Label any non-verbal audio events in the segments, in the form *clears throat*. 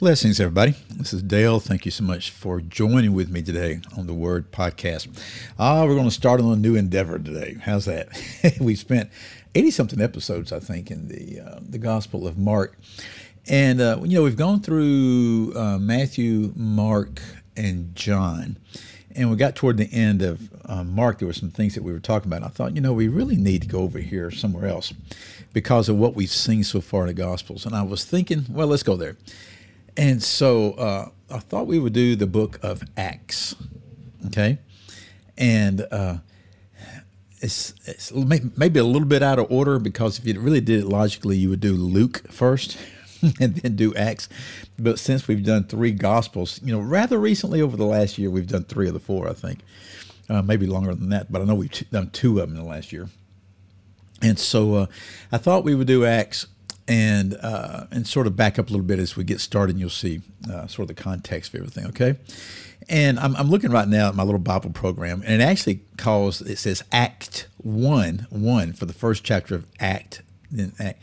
Blessings, everybody. This is Dale. Thank you so much for joining with me today on the Word Podcast. Ah, we're going to start on a new endeavor today. How's that? *laughs* we spent eighty something episodes, I think, in the uh, the Gospel of Mark, and uh, you know we've gone through uh, Matthew, Mark, and John, and we got toward the end of uh, Mark. There were some things that we were talking about. I thought, you know, we really need to go over here somewhere else because of what we've seen so far in the Gospels. And I was thinking, well, let's go there. And so uh, I thought we would do the book of Acts, okay? And uh, it's, it's maybe a little bit out of order because if you really did it logically, you would do Luke first *laughs* and then do Acts. But since we've done three Gospels, you know, rather recently over the last year, we've done three of the four, I think. Uh, maybe longer than that, but I know we've done two of them in the last year. And so uh, I thought we would do Acts and uh, and sort of back up a little bit as we get started. And you'll see uh, sort of the context of everything. Okay, and I'm, I'm looking right now at my little Bible program, and it actually calls it says Act One One for the first chapter of Act, then Act.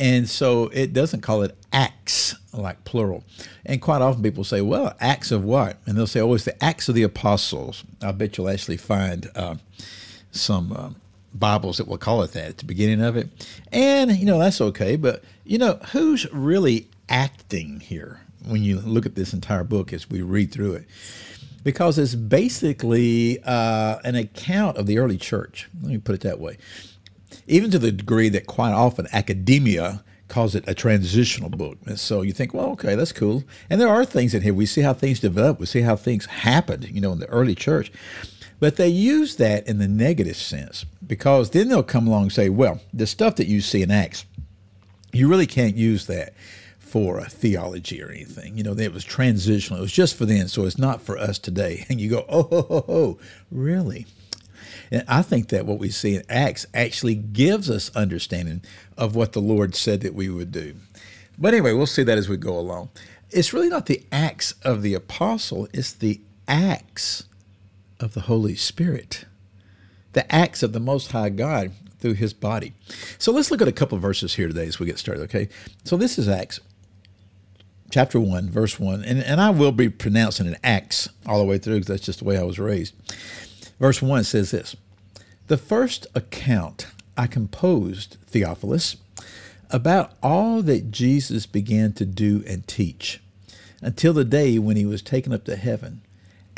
And so it doesn't call it acts like plural. And quite often people say, well, acts of what? And they'll say, oh, it's the acts of the apostles. I bet you'll actually find uh, some uh, Bibles that will call it that at the beginning of it. And, you know, that's okay. But, you know, who's really acting here when you look at this entire book as we read through it? Because it's basically uh, an account of the early church. Let me put it that way. Even to the degree that quite often academia calls it a transitional book. And so you think, well, okay, that's cool. And there are things in here. We see how things develop. We see how things happened, you know, in the early church. But they use that in the negative sense because then they'll come along and say, well, the stuff that you see in Acts, you really can't use that for a theology or anything. You know, it was transitional. It was just for then, so it's not for us today. *laughs* And you go, oh, oh, oh, oh really? And I think that what we see in Acts actually gives us understanding of what the Lord said that we would do. But anyway, we'll see that as we go along. It's really not the acts of the apostle, it's the acts of the Holy Spirit, the acts of the Most High God through his body. So let's look at a couple verses here today as we get started, okay? So this is Acts chapter 1, verse 1, and, and I will be pronouncing it Acts all the way through because that's just the way I was raised. Verse 1 says this The first account I composed, Theophilus, about all that Jesus began to do and teach until the day when he was taken up to heaven,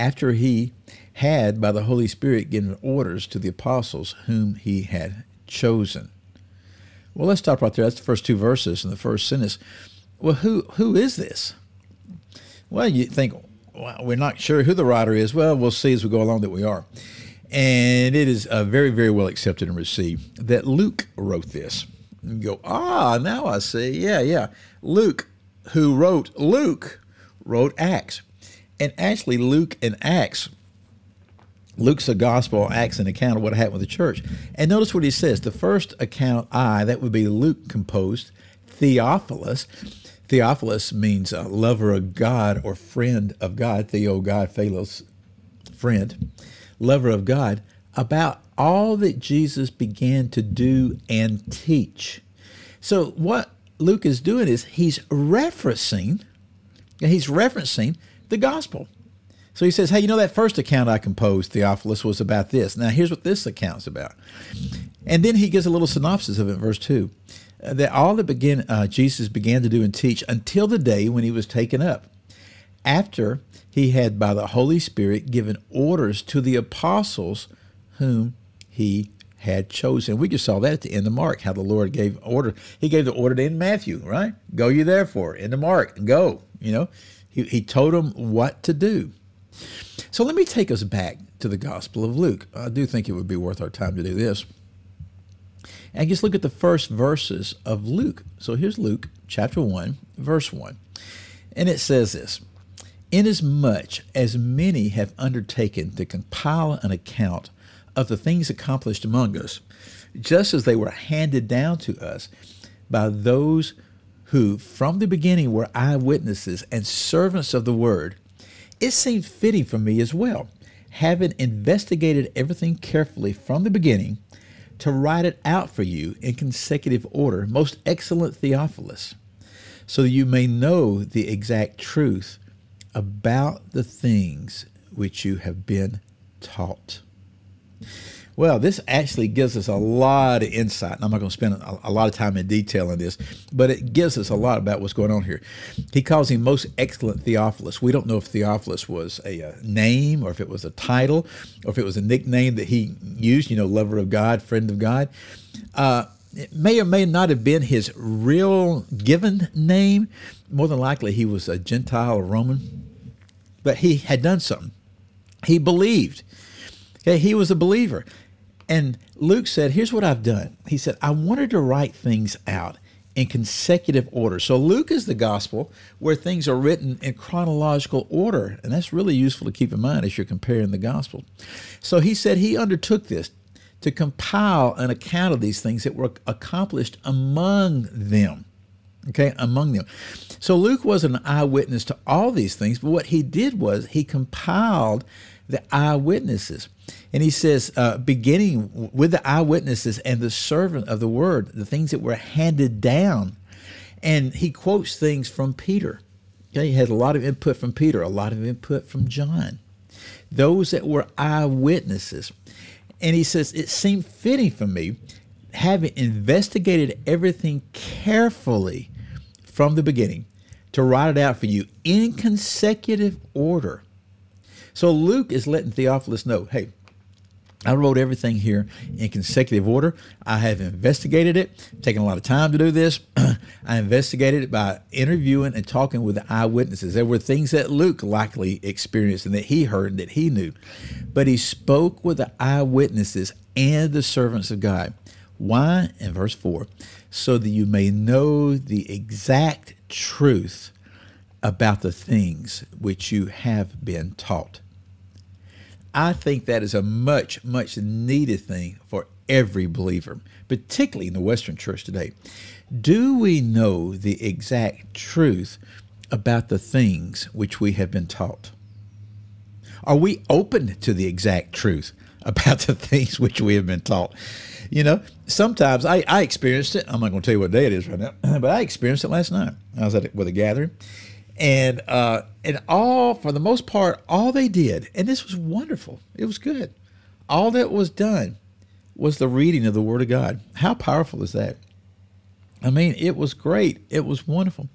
after he had, by the Holy Spirit, given orders to the apostles whom he had chosen. Well, let's stop right there. That's the first two verses in the first sentence. Well, who who is this? Well, you think well, we're not sure who the writer is. Well, we'll see as we go along that we are. And it is uh, very, very well accepted and received that Luke wrote this. You go, ah, now I see. Yeah, yeah. Luke, who wrote Luke, wrote Acts. And actually, Luke and Acts Luke's a gospel, Acts an account of what happened with the church. And notice what he says. The first account I, that would be Luke composed, Theophilus. Theophilus means a lover of God or friend of God. Theo, God, Philos, friend, lover of God, about all that Jesus began to do and teach. So what Luke is doing is he's referencing, he's referencing the gospel. So he says, Hey, you know, that first account I composed, Theophilus, was about this. Now, here's what this account's about. And then he gives a little synopsis of it verse 2 uh, that all that began, uh, Jesus began to do and teach until the day when he was taken up, after he had, by the Holy Spirit, given orders to the apostles whom he had chosen. We just saw that at the end of Mark, how the Lord gave order. He gave the order in Matthew, right? Go you therefore, into Mark, go. You know, he, he told them what to do. So let me take us back to the Gospel of Luke. I do think it would be worth our time to do this. And just look at the first verses of Luke. So here's Luke chapter 1, verse 1. And it says this Inasmuch as many have undertaken to compile an account of the things accomplished among us, just as they were handed down to us by those who from the beginning were eyewitnesses and servants of the word, it seemed fitting for me as well, having investigated everything carefully from the beginning, to write it out for you in consecutive order, most excellent Theophilus, so that you may know the exact truth about the things which you have been taught. Well, this actually gives us a lot of insight. I'm not going to spend a, a, lot of time in detail on this, but it gives us a lot about what's going on here. He calls him most excellent Theophilus. We don't know if Theophilus was a, a name or if it was a title or if it was a nickname that he used, you know, lover of God, friend of God. Uh, it may or may not have been his real given name. More than likely, he was a Gentile Roman, but he had done something. He believed. Okay, he was a believer. And Luke said, Here's what I've done. He said, I wanted to write things out in consecutive order. So Luke is the gospel where things are written in chronological order. And that's really useful to keep in mind as you're comparing the gospel. So he said he undertook this to compile an account of these things that were accomplished among them. Okay, among them. So Luke was an eyewitness to all these things, but what he did was he compiled the eyewitnesses. And he says, uh, beginning with the eyewitnesses and the servant of the word, the things that were handed down. And he quotes things from Peter. Okay, he has a lot of input from Peter, a lot of input from John. Those that were eyewitnesses. And he says, it seemed fitting for me, having investigated everything carefully from the beginning, to write it out for you in consecutive order. So Luke is letting Theophilus know, hey, I wrote everything here in consecutive order. I have investigated it, taken a lot of time to do this. *clears throat* I investigated it by interviewing and talking with the eyewitnesses. There were things that Luke likely experienced and that he heard and that he knew. But he spoke with the eyewitnesses and the servants of God. Why? In verse 4 so that you may know the exact truth about the things which you have been taught. I think that is a much, much needed thing for every believer, particularly in the Western church today. Do we know the exact truth about the things which we have been taught? Are we open to the exact truth *laughs* about the things which we have been taught? You know, sometimes I, I experienced it. I'm not going to tell you what day it is right now, *clears throat* but I experienced it last night. I was at with a gathering, and uh, and all for the most part, all they did, and this was wonderful. It was good. All that was done was the reading of the Word of God. How powerful is that? I mean, it was great. It was wonderful.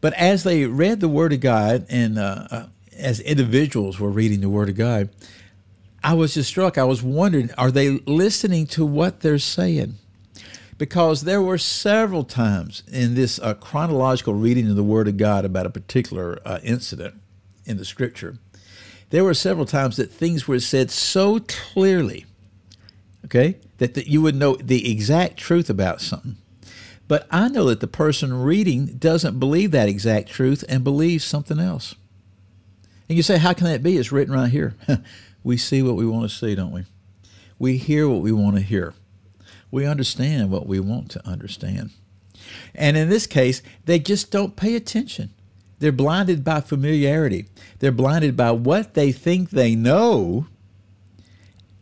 But as they read the Word of God, and uh, uh, as individuals were reading the Word of God, I was just struck. I was wondering, are they listening to what they're saying? Because there were several times in this uh, chronological reading of the Word of God about a particular uh, incident in the Scripture. There were several times that things were said so clearly, okay, that, that you would know the exact truth about something. But I know that the person reading doesn't believe that exact truth and believes something else. And you say, how can that be? It's written right here. *laughs* we see what we want to see, don't we? We hear what we want to hear we understand what we want to understand. And in this case, they just don't pay attention. They're blinded by familiarity. They're blinded by what they think they know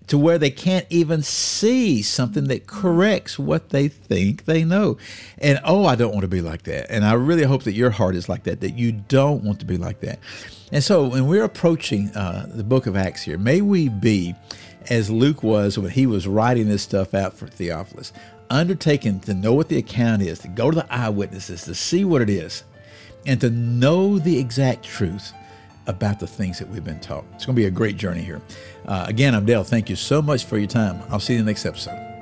to where they can't even see something that corrects what they think they know. And oh, I don't want to be like that. And I really hope that your heart is like that, that you don't want to be like that. And so when we're approaching uh, the book of Acts here, may we be as Luke was when he was writing this stuff out for Theophilus, undertaking to know what the account is, to go to the eyewitnesses, to see what it is, and to know the exact truth about the things that we've been taught. It's going to be a great journey here. Uh, again, I'm Dale. Thank you so much for your time. I'll see you in the next episode.